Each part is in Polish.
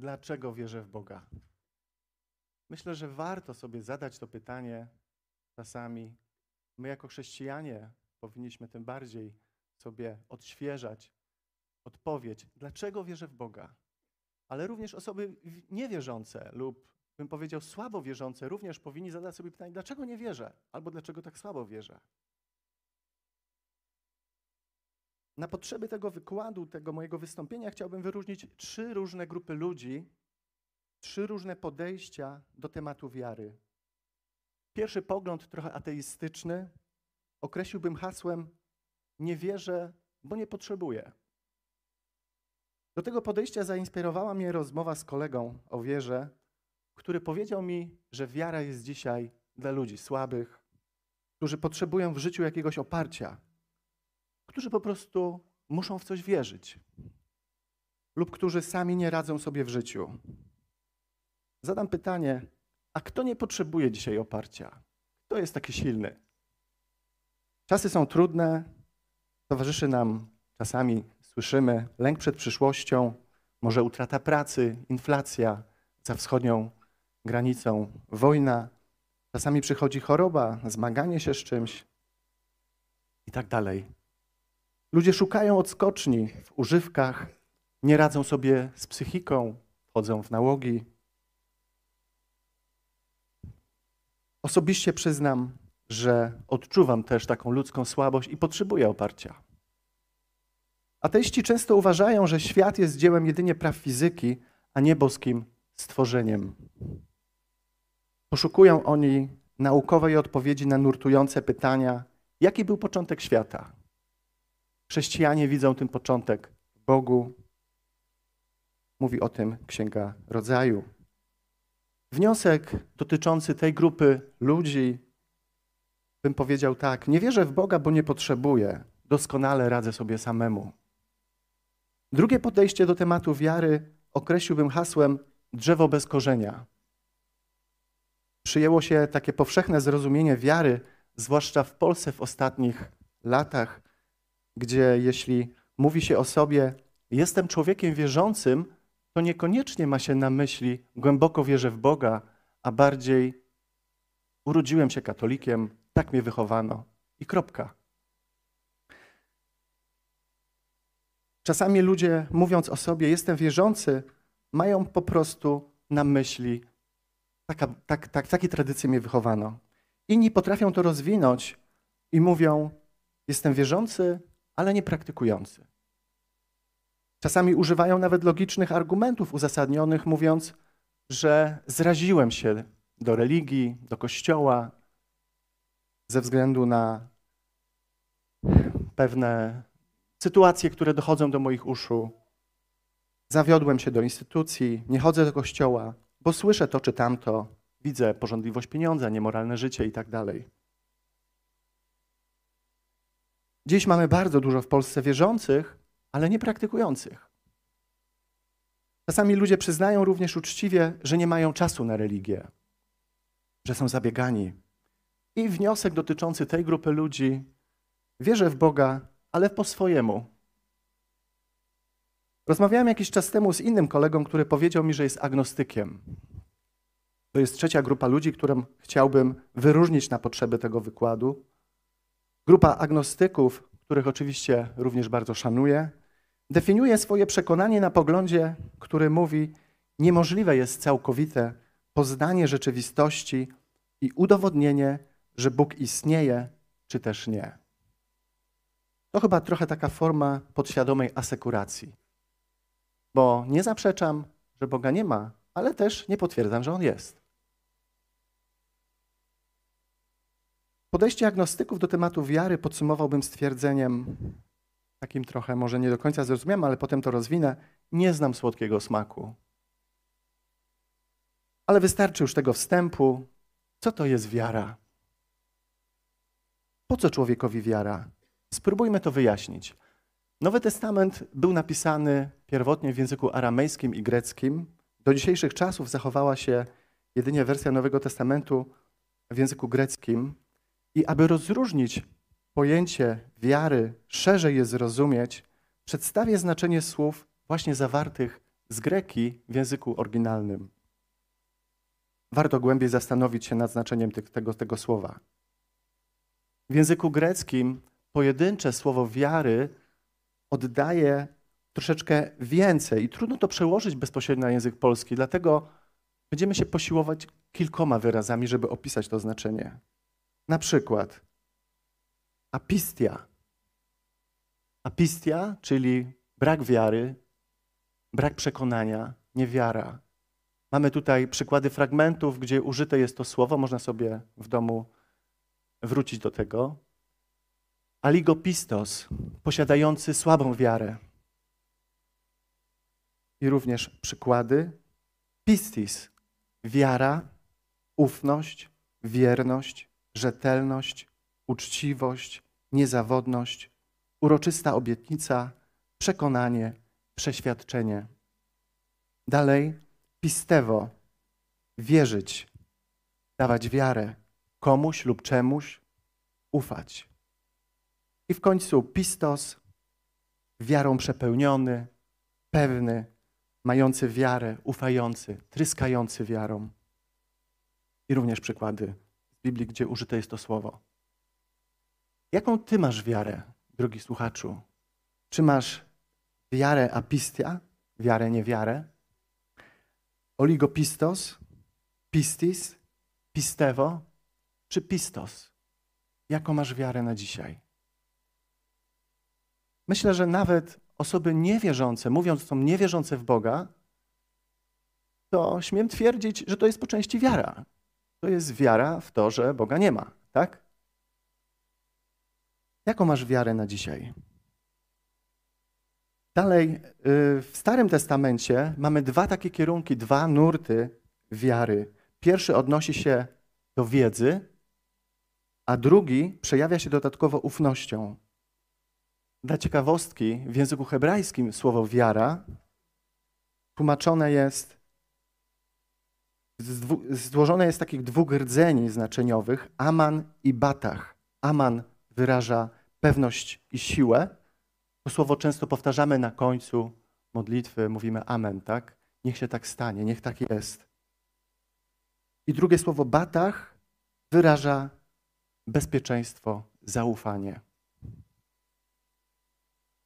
dlaczego wierzę w Boga? Myślę, że warto sobie zadać to pytanie czasami. My, jako chrześcijanie, powinniśmy tym bardziej sobie odświeżać odpowiedź, dlaczego wierzę w Boga. Ale również osoby niewierzące lub, bym powiedział, słabo wierzące, również powinni zadać sobie pytanie, dlaczego nie wierzę, albo dlaczego tak słabo wierzę. Na potrzeby tego wykładu, tego mojego wystąpienia chciałbym wyróżnić trzy różne grupy ludzi, trzy różne podejścia do tematu wiary. Pierwszy pogląd, trochę ateistyczny, określiłbym hasłem nie wierzę, bo nie potrzebuję. Do tego podejścia zainspirowała mnie rozmowa z kolegą o wierze, który powiedział mi, że wiara jest dzisiaj dla ludzi słabych, którzy potrzebują w życiu jakiegoś oparcia, którzy po prostu muszą w coś wierzyć lub którzy sami nie radzą sobie w życiu. Zadam pytanie, a kto nie potrzebuje dzisiaj oparcia? Kto jest taki silny? Czasy są trudne, towarzyszy nam czasami, słyszymy, lęk przed przyszłością, może utrata pracy, inflacja za wschodnią granicą, wojna. Czasami przychodzi choroba, zmaganie się z czymś i tak dalej. Ludzie szukają odskoczni w używkach, nie radzą sobie z psychiką, wchodzą w nałogi. Osobiście przyznam, że odczuwam też taką ludzką słabość i potrzebuję oparcia. Ateiści często uważają, że świat jest dziełem jedynie praw fizyki, a nie boskim stworzeniem. Poszukują oni naukowej odpowiedzi na nurtujące pytania, jaki był początek świata. Chrześcijanie widzą ten początek w Bogu. Mówi o tym Księga Rodzaju. Wniosek dotyczący tej grupy ludzi, bym powiedział tak: Nie wierzę w Boga, bo nie potrzebuję, doskonale radzę sobie samemu. Drugie podejście do tematu wiary określiłbym hasłem drzewo bez korzenia. Przyjęło się takie powszechne zrozumienie wiary, zwłaszcza w Polsce w ostatnich latach, gdzie jeśli mówi się o sobie, jestem człowiekiem wierzącym, to niekoniecznie ma się na myśli głęboko wierzę w Boga, a bardziej urodziłem się katolikiem, tak mnie wychowano i kropka. Czasami ludzie, mówiąc o sobie, jestem wierzący, mają po prostu na myśli, taka, tak, tak, takie tradycje mnie wychowano. Inni potrafią to rozwinąć i mówią, jestem wierzący, ale nie praktykujący. Czasami używają nawet logicznych argumentów uzasadnionych, mówiąc, że zraziłem się do religii, do kościoła ze względu na pewne sytuacje, które dochodzą do moich uszu. Zawiodłem się do instytucji, nie chodzę do kościoła, bo słyszę to czy tamto, widzę porządliwość pieniądza, niemoralne życie i tak dalej. Dziś mamy bardzo dużo w Polsce wierzących, ale nie praktykujących. Czasami ludzie przyznają również uczciwie, że nie mają czasu na religię, że są zabiegani. I wniosek dotyczący tej grupy ludzi: wierzę w Boga, ale po swojemu. Rozmawiałem jakiś czas temu z innym kolegą, który powiedział mi, że jest agnostykiem. To jest trzecia grupa ludzi, którą chciałbym wyróżnić na potrzeby tego wykładu. Grupa agnostyków, których oczywiście również bardzo szanuję, definiuje swoje przekonanie na poglądzie, który mówi: Niemożliwe jest całkowite poznanie rzeczywistości i udowodnienie, że Bóg istnieje, czy też nie. To chyba trochę taka forma podświadomej asekuracji. Bo nie zaprzeczam, że Boga nie ma, ale też nie potwierdzam, że On jest. Podejście agnostyków do tematu wiary podsumowałbym stwierdzeniem, takim trochę może nie do końca zrozumiałem, ale potem to rozwinę. Nie znam słodkiego smaku. Ale wystarczy już tego wstępu. Co to jest wiara? Po co człowiekowi wiara? Spróbujmy to wyjaśnić. Nowy Testament był napisany pierwotnie w języku aramejskim i greckim. Do dzisiejszych czasów zachowała się jedynie wersja Nowego Testamentu w języku greckim. I aby rozróżnić pojęcie wiary, szerzej je zrozumieć, przedstawię znaczenie słów właśnie zawartych z greki w języku oryginalnym. Warto głębiej zastanowić się nad znaczeniem tego, tego słowa. W języku greckim pojedyncze słowo wiary oddaje troszeczkę więcej i trudno to przełożyć bezpośrednio na język polski, dlatego będziemy się posiłować kilkoma wyrazami, żeby opisać to znaczenie. Na przykład apistia. Apistia, czyli brak wiary, brak przekonania, niewiara. Mamy tutaj przykłady fragmentów, gdzie użyte jest to słowo, można sobie w domu wrócić do tego. Aligopistos, posiadający słabą wiarę. I również przykłady. Pistis, wiara, ufność, wierność, rzetelność, uczciwość, niezawodność, uroczysta obietnica, przekonanie, przeświadczenie. Dalej, pistewo, wierzyć, dawać wiarę komuś lub czemuś, ufać. I w końcu pistos, wiarą przepełniony, pewny, mający wiarę, ufający, tryskający wiarą. I również przykłady Biblii, gdzie użyte jest to słowo. Jaką ty masz wiarę, drogi słuchaczu? Czy masz wiarę apistia, wiarę niewiarę? Oligopistos, pistis, pistewo czy pistos? Jaką masz wiarę na dzisiaj? Myślę, że nawet osoby niewierzące, mówiąc są niewierzące w Boga, to śmiem twierdzić, że to jest po części wiara. To jest wiara w to, że Boga nie ma, tak? Jaką masz wiarę na dzisiaj? Dalej, y, w Starym Testamencie mamy dwa takie kierunki, dwa nurty wiary. Pierwszy odnosi się do wiedzy, a drugi przejawia się dodatkowo ufnością. Dla ciekawostki, w języku hebrajskim słowo wiara tłumaczone jest, złożone jest z takich dwóch rdzeni znaczeniowych, aman i batach. Aman wyraża pewność i siłę. To słowo często powtarzamy na końcu modlitwy, mówimy amen, tak? Niech się tak stanie, niech tak jest. I drugie słowo batach wyraża bezpieczeństwo, zaufanie.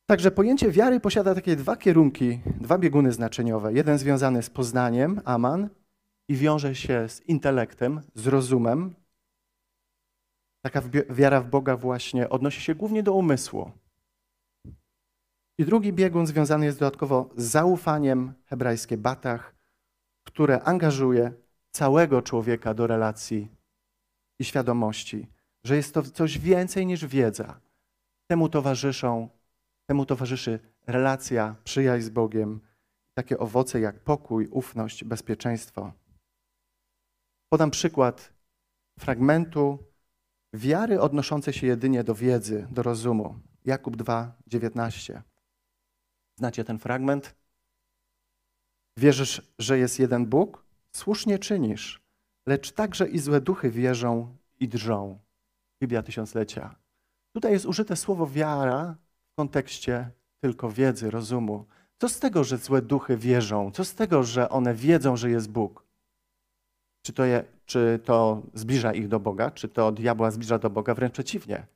Także pojęcie wiary posiada takie dwa kierunki, dwa bieguny znaczeniowe. Jeden związany z poznaniem, aman, i wiąże się z intelektem, z rozumem. Taka wiara w Boga właśnie odnosi się głównie do umysłu. I drugi biegun związany jest dodatkowo z zaufaniem, hebrajskie batach, które angażuje całego człowieka do relacji i świadomości, że jest to coś więcej niż wiedza. Temu towarzyszą Temu towarzyszy relacja, przyjaźń z Bogiem, takie owoce jak pokój, ufność, bezpieczeństwo. Podam przykład fragmentu wiary odnoszącej się jedynie do wiedzy, do rozumu. Jakub 2:19. Znacie ten fragment? Wierzysz, że jest jeden Bóg? Słusznie czynisz, lecz także i złe duchy wierzą i drżą. Biblia Tysiąclecia. Tutaj jest użyte słowo wiara w kontekście tylko wiedzy, rozumu. Co z tego, że złe duchy wierzą? Co z tego, że one wiedzą, że jest Bóg? Czy to, je, czy to zbliża ich do Boga? Czy to diabła zbliża do Boga? Wręcz przeciwnie.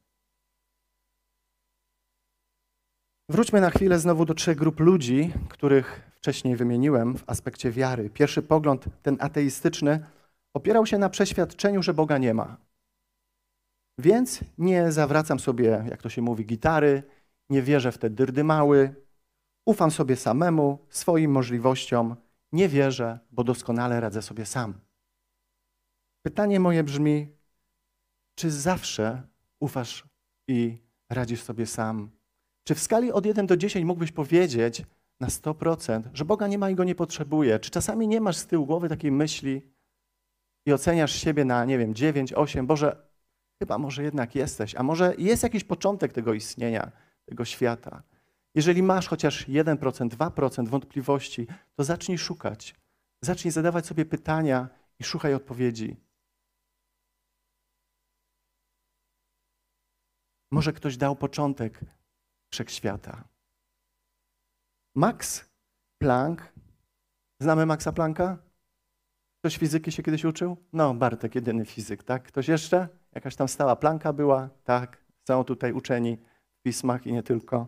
Wróćmy na chwilę znowu do trzech grup ludzi, których wcześniej wymieniłem w aspekcie wiary. Pierwszy pogląd, ten ateistyczny, opierał się na przeświadczeniu, że Boga nie ma. Więc nie zawracam sobie, jak to się mówi, gitary, nie wierzę w te dyrdymały, ufam sobie samemu, swoim możliwościom, nie wierzę, bo doskonale radzę sobie sam. Pytanie moje brzmi, czy zawsze ufasz i radzisz sobie sam? Czy w skali od 1 do 10 mógłbyś powiedzieć na 100%, że Boga nie ma i go nie potrzebuje? Czy czasami nie masz z tyłu głowy takiej myśli i oceniasz siebie na, nie wiem, 9, 8, Boże, chyba może jednak jesteś, a może jest jakiś początek tego istnienia? tego świata. Jeżeli masz chociaż 1%, 2% wątpliwości, to zacznij szukać. Zacznij zadawać sobie pytania i szukaj odpowiedzi. Może ktoś dał początek wszechświata. Max Planck Znamy Maxa Plancka? Ktoś fizyki się kiedyś uczył? No, Bartek, jedyny fizyk, tak? Ktoś jeszcze? Jakaś tam stała Plancka była? Tak. Są tutaj uczeni w pismach i nie tylko.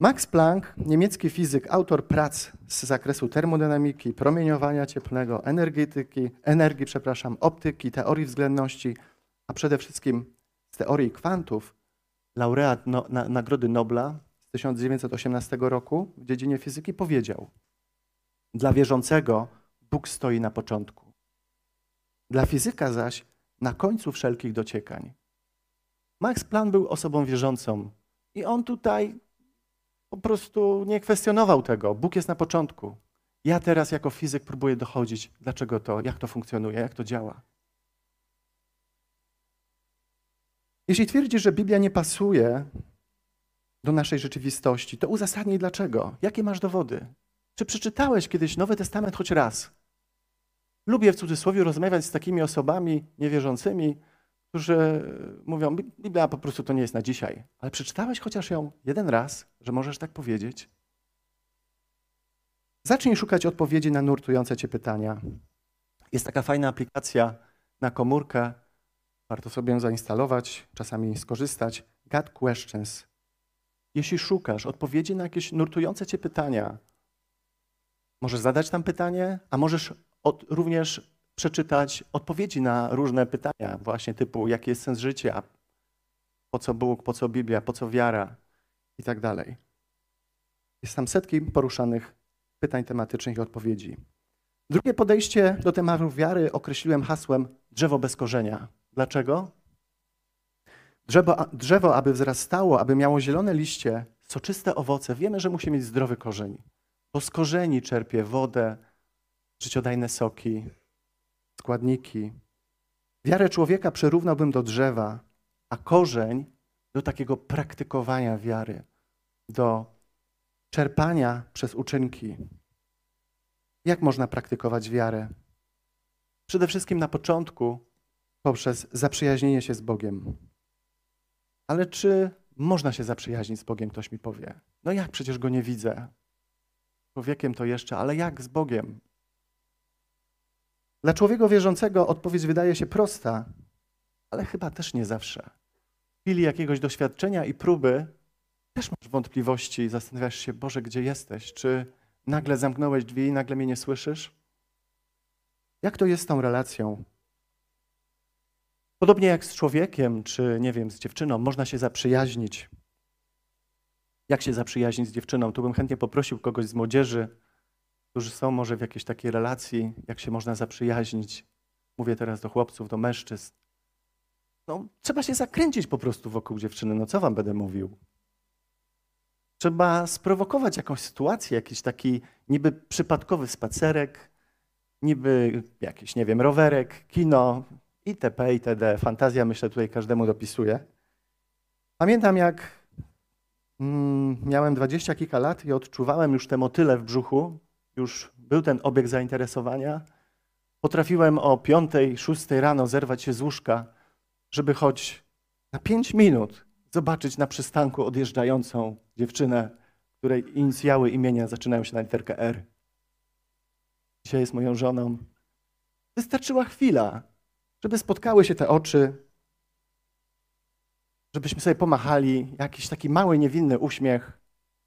Max Planck, niemiecki fizyk, autor prac z zakresu termodynamiki, promieniowania cieplnego, energetyki, energii, przepraszam, optyki, teorii względności, a przede wszystkim z teorii kwantów, laureat no, na, Nagrody Nobla z 1918 roku w dziedzinie fizyki powiedział: Dla wierzącego Bóg stoi na początku. Dla fizyka zaś na końcu wszelkich dociekań. Max Planck był osobą wierzącą i on tutaj po prostu nie kwestionował tego. Bóg jest na początku. Ja teraz jako fizyk próbuję dochodzić, dlaczego to, jak to funkcjonuje, jak to działa. Jeśli twierdzisz, że Biblia nie pasuje do naszej rzeczywistości, to uzasadnij dlaczego. Jakie masz dowody? Czy przeczytałeś kiedyś Nowy Testament choć raz? Lubię w cudzysłowie rozmawiać z takimi osobami niewierzącymi, którzy mówią, Biblia po prostu to nie jest na dzisiaj. Ale przeczytałeś chociaż ją jeden raz, że możesz tak powiedzieć? Zacznij szukać odpowiedzi na nurtujące cię pytania. Jest taka fajna aplikacja na komórkę, warto sobie ją zainstalować, czasami skorzystać. God Questions. Jeśli szukasz odpowiedzi na jakieś nurtujące cię pytania, możesz zadać tam pytanie, a możesz od, również przeczytać odpowiedzi na różne pytania, właśnie typu jaki jest sens życia, po co Bóg, po co Biblia, po co wiara i tak dalej. Jest tam setki poruszanych pytań tematycznych i odpowiedzi. Drugie podejście do tematu wiary określiłem hasłem drzewo bez korzenia. Dlaczego? Drzewo, drzewo, aby wzrastało, aby miało zielone liście, soczyste owoce, wiemy, że musi mieć zdrowy korzeń, bo z korzeni czerpie wodę, życiodajne soki, składniki. Wiarę człowieka przyrównałbym do drzewa, a korzeń do takiego praktykowania wiary, do czerpania przez uczynki. Jak można praktykować wiarę? Przede wszystkim na początku poprzez zaprzyjaźnienie się z Bogiem. Ale czy można się zaprzyjaźnić z Bogiem, ktoś mi powie. No jak, przecież Go nie widzę. Człowiekiem to jeszcze, ale jak z Bogiem? Dla człowieka wierzącego odpowiedź wydaje się prosta, ale chyba też nie zawsze. W chwili jakiegoś doświadczenia i próby też masz wątpliwości i zastanawiasz się, Boże, gdzie jesteś? Czy nagle zamknąłeś drzwi i nagle mnie nie słyszysz? Jak to jest z tą relacją? Podobnie jak z człowiekiem, czy nie wiem, z dziewczyną, można się zaprzyjaźnić. Jak się zaprzyjaźnić z dziewczyną? Tu bym chętnie poprosił kogoś z młodzieży, którzy są może w jakiejś takiej relacji, jak się można zaprzyjaźnić. Mówię teraz do chłopców, do mężczyzn. No, trzeba się zakręcić po prostu wokół dziewczyny. No co wam będę mówił? Trzeba sprowokować jakąś sytuację, jakiś taki niby przypadkowy spacerek, niby jakiś, nie wiem, rowerek, kino, itp., itd. Fantazja, myślę, tutaj każdemu dopisuje. Pamiętam, jak mm, miałem dwadzieścia kilka lat i odczuwałem już te motyle w brzuchu, już był ten obieg zainteresowania. Potrafiłem o piątej, szóstej rano zerwać się z łóżka, żeby choć na pięć minut zobaczyć na przystanku odjeżdżającą dziewczynę, której inicjały imienia zaczynają się na literkę R. Dzisiaj jest moją żoną. Wystarczyła chwila, żeby spotkały się te oczy, żebyśmy sobie pomachali, jakiś taki mały, niewinny uśmiech.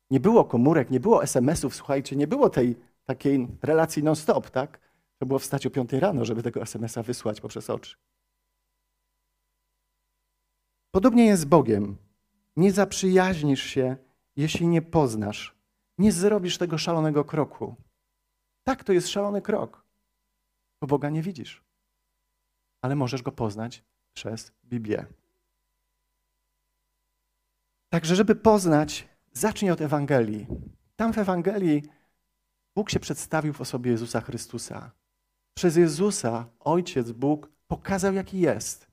Nie było komórek, nie było SMS-ów, słuchajcie, nie było tej takiej relacji non-stop, tak? To było wstać o 5 rano, żeby tego SMS-a wysłać poprzez oczy. Podobnie jest z Bogiem. Nie zaprzyjaźnisz się, jeśli nie poznasz. Nie zrobisz tego szalonego kroku. Tak, to jest szalony krok, bo Boga nie widzisz. Ale możesz go poznać przez Biblię. Także, żeby poznać, zacznij od Ewangelii. Tam w Ewangelii Bóg się przedstawił w osobie Jezusa Chrystusa. Przez Jezusa Ojciec Bóg pokazał, jaki jest.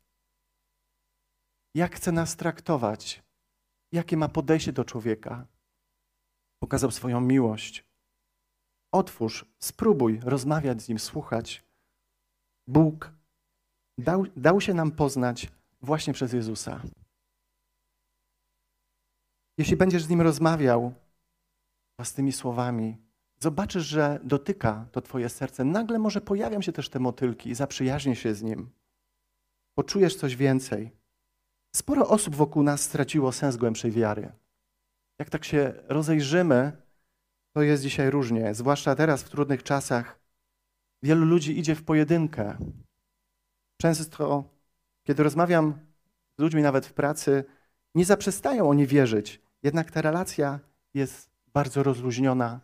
Jak chce nas traktować, jakie ma podejście do człowieka. Pokazał swoją miłość. Otwórz, spróbuj rozmawiać z Nim, słuchać. Bóg dał, dał się nam poznać właśnie przez Jezusa. Jeśli będziesz z Nim rozmawiał własnymi słowami, zobaczysz, że dotyka to Twoje serce, nagle może pojawią się też te motylki i zaprzyjaźnię się z Nim. Poczujesz coś więcej. Sporo osób wokół nas straciło sens głębszej wiary. Jak tak się rozejrzymy, to jest dzisiaj różnie, zwłaszcza teraz w trudnych czasach. Wielu ludzi idzie w pojedynkę. Często, kiedy rozmawiam z ludźmi nawet w pracy, nie zaprzestają oni wierzyć, jednak ta relacja jest bardzo rozluźniona.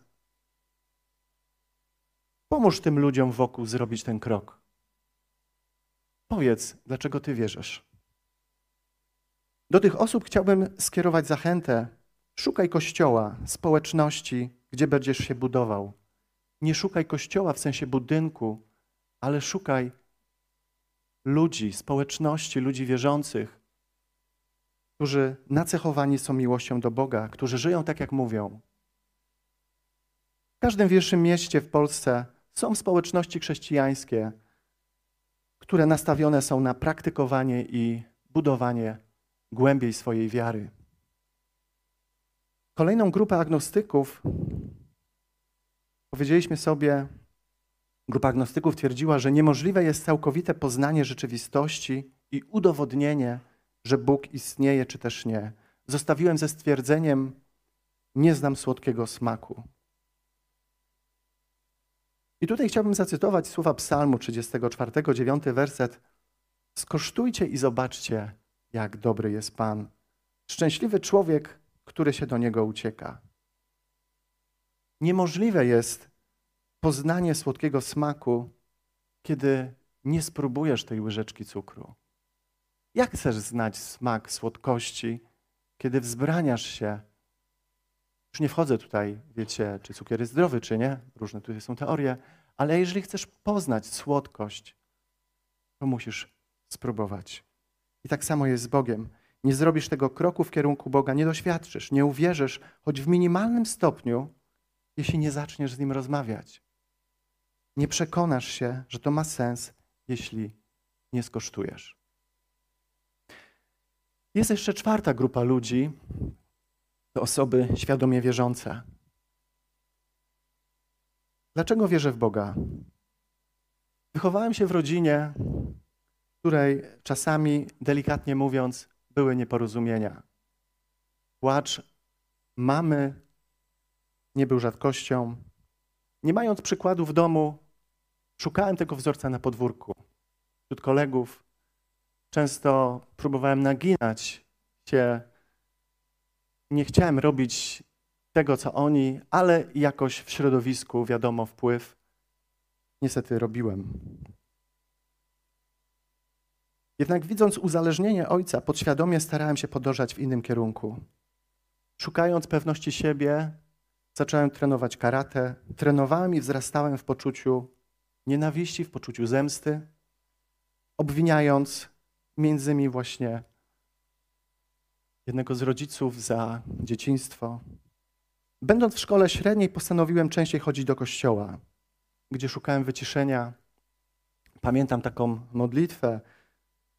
Pomóż tym ludziom wokół zrobić ten krok. Powiedz, dlaczego ty wierzysz. Do tych osób chciałbym skierować zachętę. Szukaj kościoła, społeczności, gdzie będziesz się budował. Nie szukaj kościoła w sensie budynku, ale szukaj ludzi, społeczności, ludzi wierzących, którzy nacechowani są miłością do Boga, którzy żyją tak, jak mówią. W każdym większym mieście w Polsce są społeczności chrześcijańskie, które nastawione są na praktykowanie i budowanie głębiej swojej wiary. Kolejną grupę agnostyków powiedzieliśmy sobie, grupa agnostyków twierdziła, że niemożliwe jest całkowite poznanie rzeczywistości i udowodnienie, że Bóg istnieje czy też nie. Zostawiłem ze stwierdzeniem: Nie znam słodkiego smaku. I tutaj chciałbym zacytować słowa Psalmu 34, 9 werset. Skosztujcie i zobaczcie, jak dobry jest Pan. Szczęśliwy człowiek, który się do Niego ucieka. Niemożliwe jest poznanie słodkiego smaku, kiedy nie spróbujesz tej łyżeczki cukru. Jak chcesz znać smak słodkości, kiedy wzbraniasz się? Już nie wchodzę tutaj, wiecie, czy cukier jest zdrowy, czy nie. Różne tutaj są teorie, ale jeżeli chcesz poznać słodkość, to musisz spróbować. I tak samo jest z Bogiem. Nie zrobisz tego kroku w kierunku Boga, nie doświadczysz, nie uwierzysz, choć w minimalnym stopniu, jeśli nie zaczniesz z Nim rozmawiać. Nie przekonasz się, że to ma sens, jeśli nie skosztujesz. Jest jeszcze czwarta grupa ludzi, to osoby świadomie wierzące. Dlaczego wierzę w Boga? Wychowałem się w rodzinie, której czasami, delikatnie mówiąc, były nieporozumienia. Płacz mamy nie był rzadkością. Nie mając przykładu w domu, szukałem tego wzorca na podwórku. Wśród kolegów często próbowałem naginać się. Nie chciałem robić tego, co oni, ale jakoś w środowisku, wiadomo, wpływ niestety robiłem. Jednak widząc uzależnienie ojca, podświadomie starałem się podążać w innym kierunku. Szukając pewności siebie, zacząłem trenować karate. Trenowałem i wzrastałem w poczuciu nienawiści, w poczuciu zemsty, obwiniając między innymi właśnie jednego z rodziców za dzieciństwo. Będąc w szkole średniej, postanowiłem częściej chodzić do kościoła, gdzie szukałem wyciszenia. Pamiętam taką modlitwę,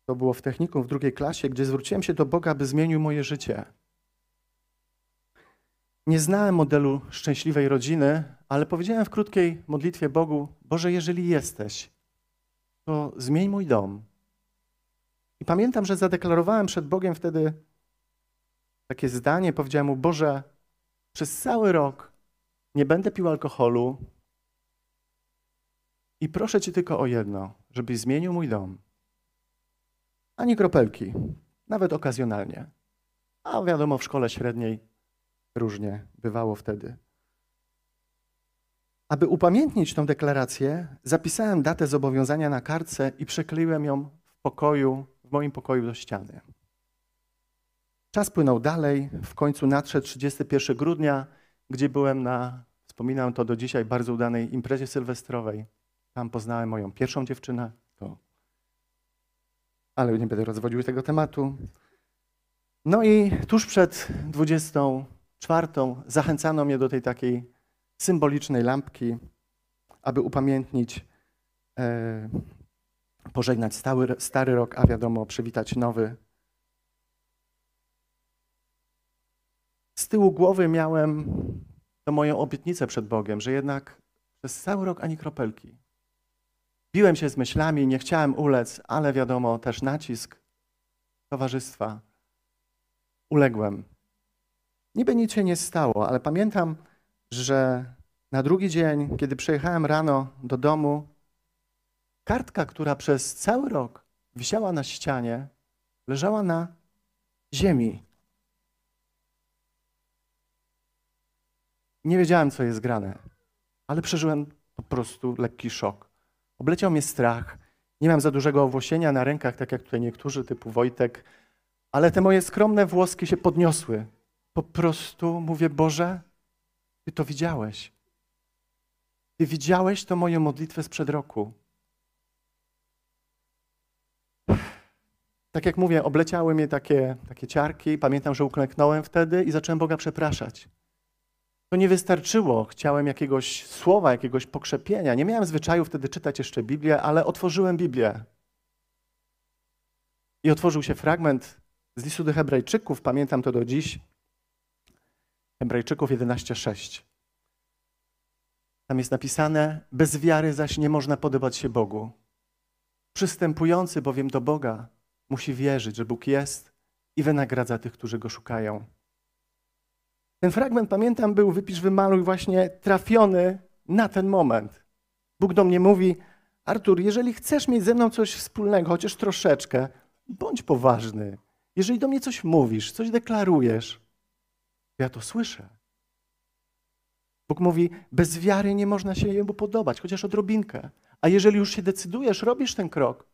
to było w technikum w drugiej klasie, gdzie zwróciłem się do Boga, by zmienił moje życie. Nie znałem modelu szczęśliwej rodziny, ale powiedziałem w krótkiej modlitwie Bogu: Boże, jeżeli jesteś, to zmień mój dom. I pamiętam, że zadeklarowałem przed Bogiem wtedy takie zdanie. Powiedziałem mu: Boże, przez cały rok nie będę pił alkoholu i proszę Cię tylko o jedno, żebyś zmienił mój dom. Ani kropelki, nawet okazjonalnie. A wiadomo, w szkole średniej różnie bywało wtedy. Aby upamiętnić tę deklarację, zapisałem datę zobowiązania na kartce i przykleiłem ją w pokoju, w moim pokoju do ściany. Czas płynął dalej, w końcu nadszedł 31 grudnia, gdzie byłem na, wspominam to do dzisiaj, bardzo udanej imprezie sylwestrowej. Tam poznałem moją pierwszą dziewczynę, to... ale nie będę rozwodził tego tematu. No i tuż przed 24 zachęcano mnie do tej takiej symbolicznej lampki, aby upamiętnić, e, pożegnać stały, stary rok, a wiadomo, przywitać nowy. Z tyłu głowy miałem to moją obietnicę przed Bogiem, że jednak przez cały rok ani kropelki. Biłem się z myślami, nie chciałem ulec, ale wiadomo, też nacisk towarzystwa. Uległem. Niby nic się nie stało, ale pamiętam, że na drugi dzień, kiedy przyjechałem rano do domu, kartka, która przez cały rok wisiała na ścianie, leżała na ziemi. Nie wiedziałem, co jest grane, ale przeżyłem po prostu lekki szok. Obleciał mnie strach. Nie mam za dużego owłosienia na rękach, tak jak tutaj niektórzy, typu Wojtek, ale te moje skromne włoski się podniosły. Po prostu mówię, Boże, Ty to widziałeś. Ty widziałeś to moją modlitwę sprzed roku. Tak jak mówię, obleciały mnie takie, takie ciarki. Pamiętam, że uklęknąłem wtedy i zacząłem Boga przepraszać. To nie wystarczyło. Chciałem jakiegoś słowa, jakiegoś pokrzepienia. Nie miałem zwyczaju wtedy czytać jeszcze Biblię, ale otworzyłem Biblię. I otworzył się fragment z listu do Hebrajczyków, pamiętam to do dziś. Hebrajczyków 11:6. Tam jest napisane: Bez wiary zaś nie można podobać się Bogu. Przystępujący bowiem do Boga musi wierzyć, że Bóg jest i wynagradza tych, którzy go szukają. Ten fragment, pamiętam, był wypisz, wymaluj właśnie trafiony na ten moment. Bóg do mnie mówi, Artur, jeżeli chcesz mieć ze mną coś wspólnego, chociaż troszeczkę, bądź poważny. Jeżeli do mnie coś mówisz, coś deklarujesz, ja to słyszę. Bóg mówi, bez wiary nie można się jemu podobać, chociaż odrobinkę. A jeżeli już się decydujesz, robisz ten krok,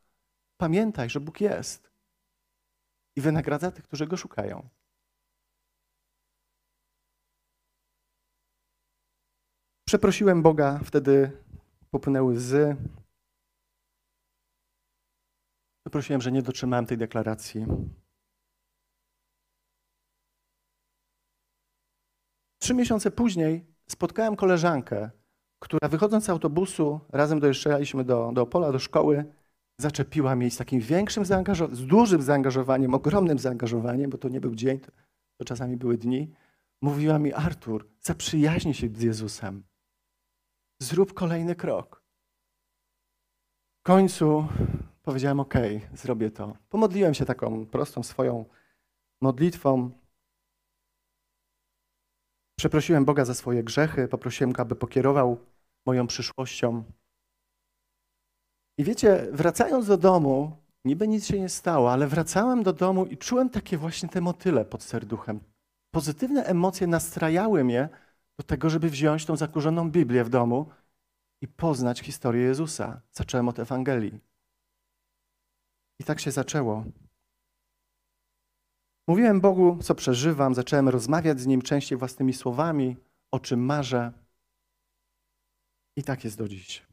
pamiętaj, że Bóg jest i wynagradza tych, którzy go szukają. Przeprosiłem Boga, wtedy popłynęły łzy. Przeprosiłem, że nie dotrzymałem tej deklaracji. Trzy miesiące później spotkałem koleżankę, która wychodząc z autobusu, razem dojeżdżaliśmy do, do Opola, do szkoły, zaczepiła mnie z takim większym zaangażowaniem, z dużym zaangażowaniem, ogromnym zaangażowaniem, bo to nie był dzień, to, to czasami były dni. Mówiła mi, Artur, zaprzyjaźnij się z Jezusem. Zrób kolejny krok. W końcu powiedziałem, ok, zrobię to. Pomodliłem się taką prostą swoją modlitwą. Przeprosiłem Boga za swoje grzechy, poprosiłem Go, aby pokierował moją przyszłością. I wiecie, wracając do domu, niby nic się nie stało, ale wracałem do domu i czułem takie właśnie te motyle pod serduchem. Pozytywne emocje nastrajały mnie do tego, żeby wziąć tą zakurzoną Biblię w domu i poznać historię Jezusa. Zacząłem od Ewangelii. I tak się zaczęło. Mówiłem Bogu, co przeżywam, zacząłem rozmawiać z Nim częściej własnymi słowami, o czym marzę. I tak jest do dziś.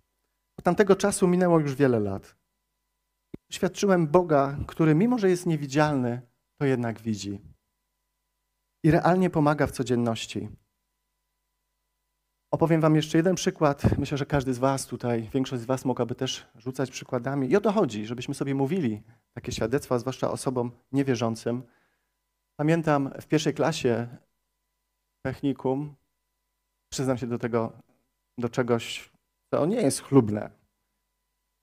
Od tamtego czasu minęło już wiele lat. Świadczyłem Boga, który mimo, że jest niewidzialny, to jednak widzi. I realnie pomaga w codzienności. Opowiem Wam jeszcze jeden przykład. Myślę, że każdy z Was tutaj, większość z Was mogłaby też rzucać przykładami. I o to chodzi, żebyśmy sobie mówili takie świadectwa, zwłaszcza osobom niewierzącym. Pamiętam w pierwszej klasie technikum, przyznam się do tego, do czegoś, co nie jest chlubne.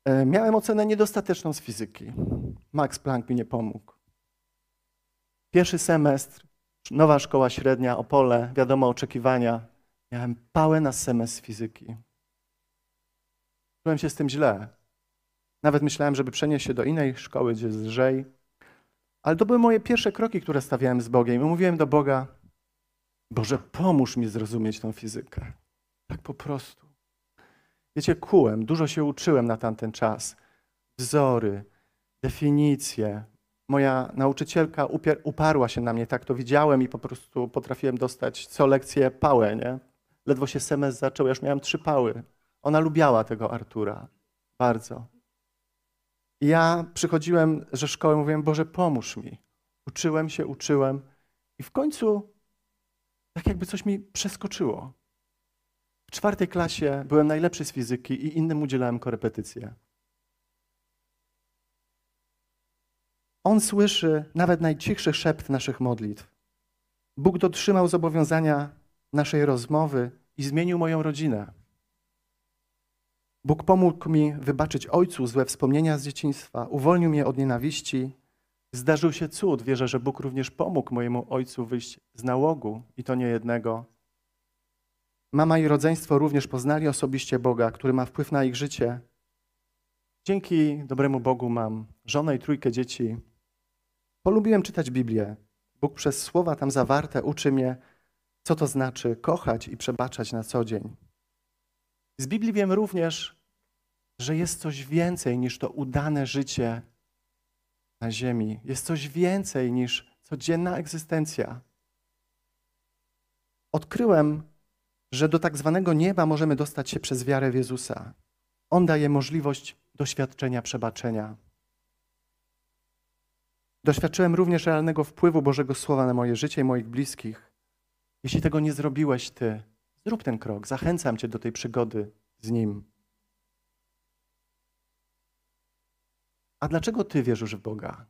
E, miałem ocenę niedostateczną z fizyki. Max Planck mi nie pomógł. Pierwszy semestr, nowa szkoła średnia, Opole, wiadomo, oczekiwania. Miałem pałę na semestr fizyki. Czułem się z tym źle. Nawet myślałem, żeby przenieść się do innej szkoły, gdzie jest lżej. Ale to były moje pierwsze kroki, które stawiałem z Bogiem. I mówiłem do Boga, Boże, pomóż mi zrozumieć tą fizykę. Tak po prostu. Wiecie, kułem, dużo się uczyłem na tamten czas. Wzory, definicje. Moja nauczycielka uparła się na mnie, tak to widziałem i po prostu potrafiłem dostać co lekcję pałę, nie? Ledwo się semestr zaczął, ja już miałem trzy pały. Ona lubiała tego Artura. Bardzo. Ja przychodziłem ze szkoły, mówiłem, Boże, pomóż mi. Uczyłem się, uczyłem. I w końcu tak jakby coś mi przeskoczyło. W czwartej klasie byłem najlepszy z fizyki i innym udzielałem korepetycje. On słyszy nawet najcichszy szept naszych modlitw. Bóg dotrzymał zobowiązania naszej rozmowy i zmienił moją rodzinę. Bóg pomógł mi wybaczyć ojcu złe wspomnienia z dzieciństwa, uwolnił mnie od nienawiści. Zdarzył się cud. Wierzę, że Bóg również pomógł mojemu ojcu wyjść z nałogu i to nie jednego. Mama i rodzeństwo również poznali osobiście Boga, który ma wpływ na ich życie. Dzięki dobremu Bogu mam żonę i trójkę dzieci. Polubiłem czytać Biblię. Bóg przez słowa tam zawarte uczy mnie, co to znaczy kochać i przebaczać na co dzień. Z Biblii wiem również, że jest coś więcej niż to udane życie na ziemi. Jest coś więcej niż codzienna egzystencja. Odkryłem, że do tak zwanego nieba możemy dostać się przez wiarę w Jezusa. On daje możliwość doświadczenia przebaczenia. Doświadczyłem również realnego wpływu Bożego Słowa na moje życie i moich bliskich. Jeśli tego nie zrobiłeś Ty, zrób ten krok. Zachęcam Cię do tej przygody z Nim. A dlaczego Ty wierzysz w Boga?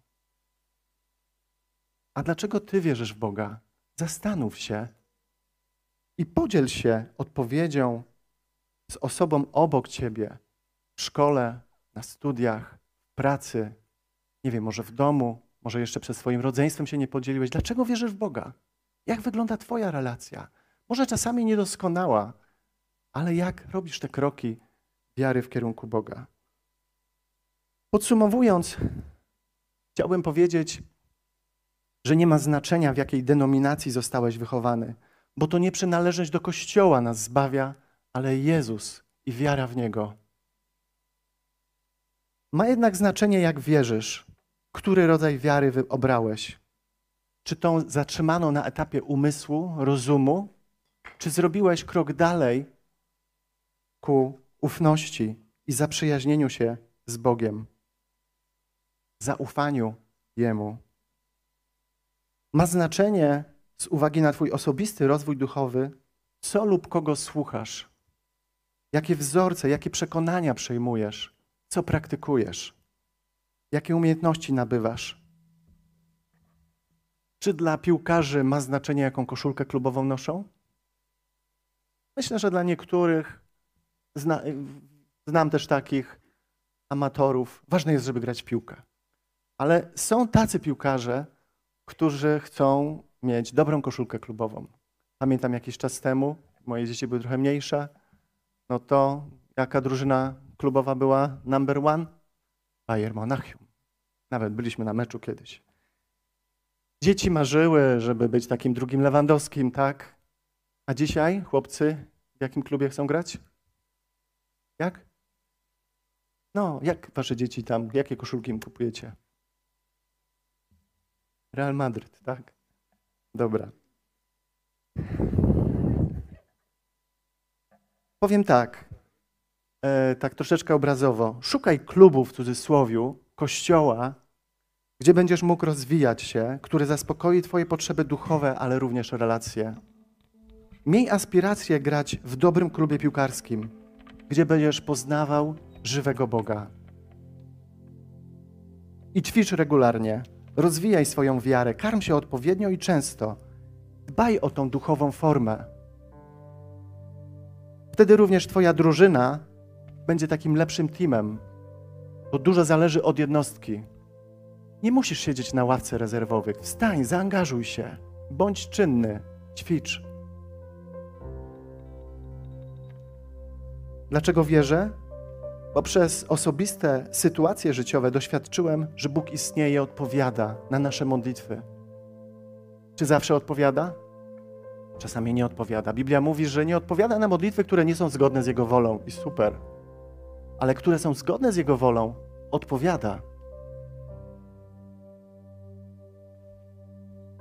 A dlaczego Ty wierzysz w Boga? Zastanów się i podziel się odpowiedzią z osobą obok Ciebie w szkole, na studiach, w pracy, nie wiem, może w domu, może jeszcze przed swoim rodzeństwem się nie podzieliłeś. Dlaczego wierzysz w Boga? Jak wygląda Twoja relacja? Może czasami niedoskonała, ale jak robisz te kroki wiary w kierunku Boga? Podsumowując, chciałbym powiedzieć, że nie ma znaczenia, w jakiej denominacji zostałeś wychowany, bo to nie przynależność do Kościoła nas zbawia, ale Jezus i wiara w Niego. Ma jednak znaczenie, jak wierzysz, który rodzaj wiary obrałeś. Czy tą zatrzymaną na etapie umysłu, rozumu, czy zrobiłeś krok dalej ku ufności i zaprzyjaźnieniu się z Bogiem, zaufaniu Jemu. Ma znaczenie z uwagi na Twój osobisty rozwój duchowy, co lub kogo słuchasz, jakie wzorce, jakie przekonania przejmujesz, co praktykujesz, jakie umiejętności nabywasz. Czy dla piłkarzy ma znaczenie, jaką koszulkę klubową noszą? Myślę, że dla niektórych Zna, znam też takich amatorów. Ważne jest, żeby grać w piłkę. Ale są tacy piłkarze, którzy chcą mieć dobrą koszulkę klubową. Pamiętam jakiś czas temu, moje dzieci były trochę mniejsze, no to jaka drużyna klubowa była number one? Bayern Monachium. Nawet byliśmy na meczu kiedyś. Dzieci marzyły, żeby być takim drugim Lewandowskim, tak? A dzisiaj chłopcy w jakim klubie chcą grać? Jak? No, jak wasze dzieci tam, jakie koszulki im kupujecie? Real Madryt, tak? Dobra. Powiem tak, e, tak troszeczkę obrazowo. Szukaj klubu w cudzysłowiu, kościoła, gdzie będziesz mógł rozwijać się, który zaspokoi Twoje potrzeby duchowe, ale również relacje. Miej aspirację grać w dobrym klubie piłkarskim, gdzie będziesz poznawał żywego Boga. I ćwicz regularnie, rozwijaj swoją wiarę, karm się odpowiednio i często. Dbaj o tą duchową formę. Wtedy również Twoja drużyna będzie takim lepszym teamem, bo dużo zależy od jednostki. Nie musisz siedzieć na ławce rezerwowych. Wstań, zaangażuj się, bądź czynny, ćwicz. Dlaczego wierzę? Bo przez osobiste sytuacje życiowe doświadczyłem, że Bóg istnieje i odpowiada na nasze modlitwy. Czy zawsze odpowiada? Czasami nie odpowiada. Biblia mówi, że nie odpowiada na modlitwy, które nie są zgodne z Jego wolą i super. Ale które są zgodne z Jego wolą, odpowiada.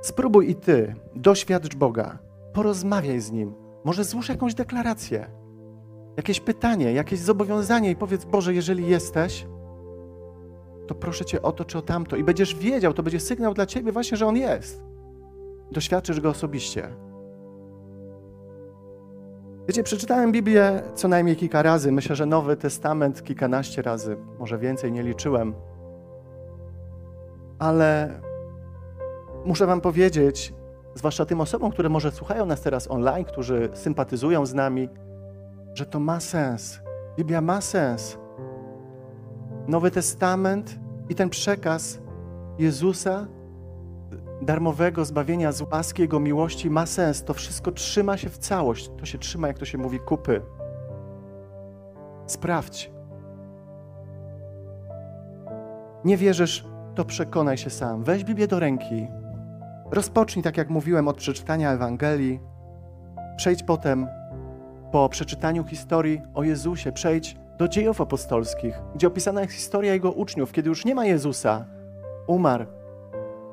Spróbuj i ty, doświadcz Boga, porozmawiaj z Nim. Może złóż jakąś deklarację jakieś pytanie, jakieś zobowiązanie i powiedz: Boże, jeżeli jesteś, to proszę Cię o to czy o tamto. I będziesz wiedział, to będzie sygnał dla Ciebie właśnie, że On jest. Doświadczysz Go osobiście. Wiecie, przeczytałem Biblię co najmniej kilka razy. Myślę, że Nowy Testament kilkanaście razy, może więcej, nie liczyłem. Ale muszę Wam powiedzieć, zwłaszcza tym osobom, które może słuchają nas teraz online, którzy sympatyzują z nami, że to ma sens. Biblia ma sens. Nowy Testament i ten przekaz Jezusa, darmowego zbawienia z łaski Jego miłości ma sens. To wszystko trzyma się w całość. To się trzyma, jak to się mówi, kupy. Sprawdź. Nie wierzysz, to przekonaj się sam. Weź Biblię do ręki. Rozpocznij, tak jak mówiłem, od przeczytania Ewangelii. Przejdź potem po przeczytaniu historii o Jezusie, przejdź do dziejów apostolskich, gdzie opisana jest historia Jego uczniów, kiedy już nie ma Jezusa. Umarł,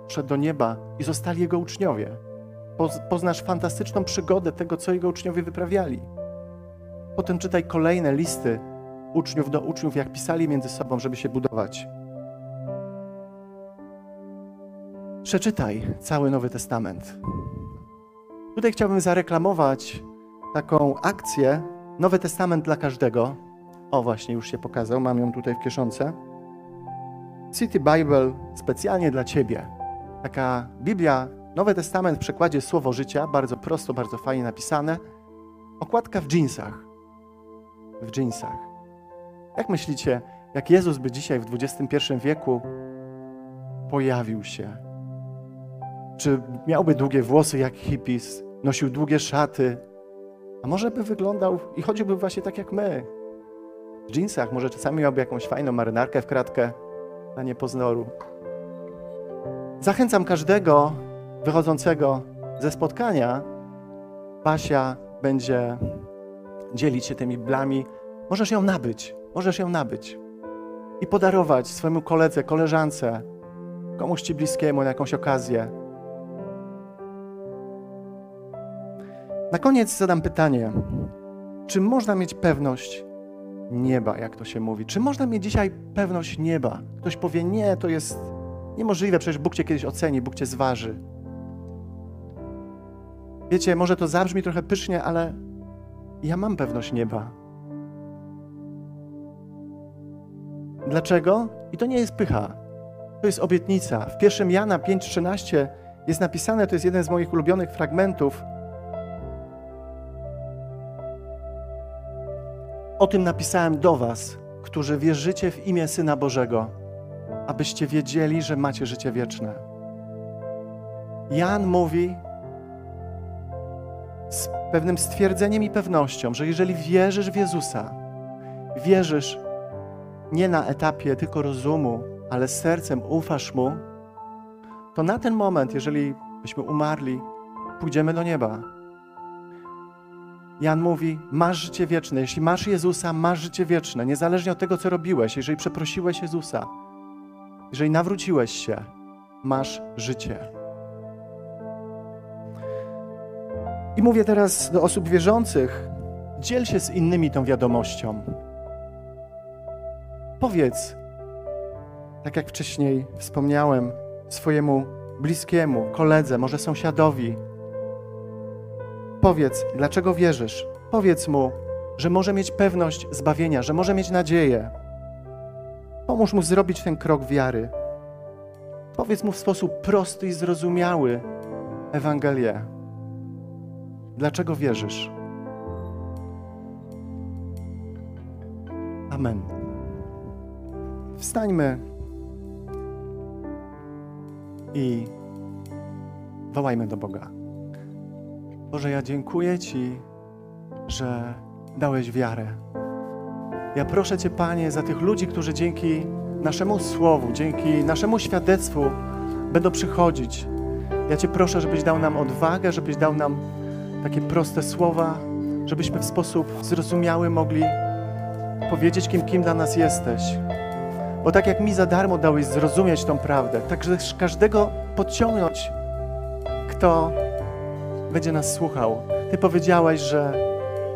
szedł do nieba i zostali Jego uczniowie. Poznasz fantastyczną przygodę tego, co Jego uczniowie wyprawiali. Potem czytaj kolejne listy uczniów do uczniów, jak pisali między sobą, żeby się budować. Przeczytaj cały Nowy Testament. Tutaj chciałbym zareklamować taką akcję Nowy Testament dla każdego. O, właśnie, już się pokazał, mam ją tutaj w kieszonce. City Bible specjalnie dla Ciebie. Taka Biblia, Nowy Testament w przekładzie Słowo Życia, bardzo prosto, bardzo fajnie napisane. Okładka w dżinsach. W dżinsach. Jak myślicie, jak Jezus by dzisiaj w XXI wieku pojawił się? Czy miałby długie włosy jak hippies, nosił długie szaty, a może by wyglądał i chodziłby właśnie tak jak my. W dżinsach, może czasami miałby jakąś fajną marynarkę w kratkę na niepoznoru. Zachęcam każdego wychodzącego ze spotkania. Basia będzie dzielić się tymi blami. Możesz ją nabyć, możesz ją nabyć i podarować swojemu koledze, koleżance, komuś ci bliskiemu na jakąś okazję. Na koniec zadam pytanie: czy można mieć pewność nieba, jak to się mówi? Czy można mieć dzisiaj pewność nieba? Ktoś powie: Nie, to jest niemożliwe, przecież Bóg cię kiedyś oceni, Bóg cię zważy. Wiecie, może to zabrzmi trochę pysznie, ale ja mam pewność nieba. Dlaczego? I to nie jest pycha. To jest obietnica. W 1 Jana 5:13 jest napisane, to jest jeden z moich ulubionych fragmentów, O tym napisałem do Was, którzy wierzycie w imię Syna Bożego, abyście wiedzieli, że macie życie wieczne. Jan mówi z pewnym stwierdzeniem i pewnością, że jeżeli wierzysz w Jezusa, wierzysz nie na etapie tylko rozumu, ale sercem ufasz Mu, to na ten moment, jeżeli byśmy umarli, pójdziemy do nieba. Jan mówi: Masz życie wieczne. Jeśli masz Jezusa, masz życie wieczne, niezależnie od tego, co robiłeś. Jeżeli przeprosiłeś Jezusa, jeżeli nawróciłeś się, masz życie. I mówię teraz do osób wierzących: dziel się z innymi tą wiadomością. Powiedz, tak jak wcześniej wspomniałem, swojemu bliskiemu, koledze, może sąsiadowi, Powiedz, dlaczego wierzysz. Powiedz mu, że może mieć pewność zbawienia, że może mieć nadzieję. Pomóż mu zrobić ten krok wiary. Powiedz mu w sposób prosty i zrozumiały Ewangelię. Dlaczego wierzysz? Amen. Wstańmy i wołajmy do Boga. Boże, ja dziękuję Ci, że dałeś wiarę. Ja proszę Cię, Panie, za tych ludzi, którzy dzięki naszemu słowu, dzięki naszemu świadectwu będą przychodzić. Ja Cię proszę, żebyś dał nam odwagę, żebyś dał nam takie proste słowa, żebyśmy w sposób zrozumiały mogli powiedzieć, kim, kim dla nas jesteś. Bo tak jak mi za darmo dałeś zrozumieć tą prawdę, tak też każdego podciągnąć, kto będzie nas słuchał. Ty powiedziałeś, że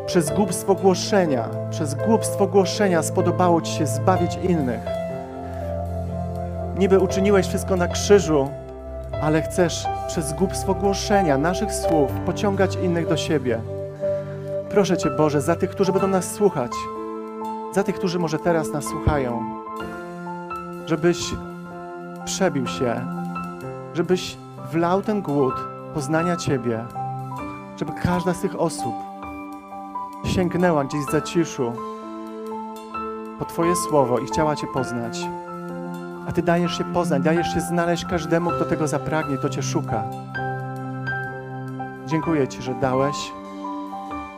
przez głupstwo głoszenia, przez głupstwo głoszenia spodobało Ci się zbawić innych. Niby uczyniłeś wszystko na krzyżu, ale chcesz przez głupstwo głoszenia naszych słów pociągać innych do siebie. Proszę Cię, Boże, za tych, którzy będą nas słuchać, za tych, którzy może teraz nas słuchają, żebyś przebił się, żebyś wlał ten głód poznania Ciebie, żeby każda z tych osób sięgnęła gdzieś z zaciszu po Twoje słowo i chciała Cię poznać. A Ty dajesz się poznać, dajesz się znaleźć każdemu, kto tego zapragnie, kto Cię szuka. Dziękuję Ci, że dałeś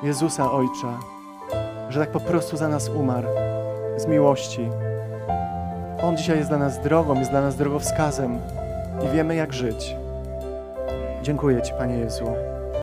Jezusa Ojcze, że tak po prostu za nas umarł z miłości. On dzisiaj jest dla nas drogą, jest dla nas drogowskazem i wiemy, jak żyć. Dziękuję Ci, Panie Jezu.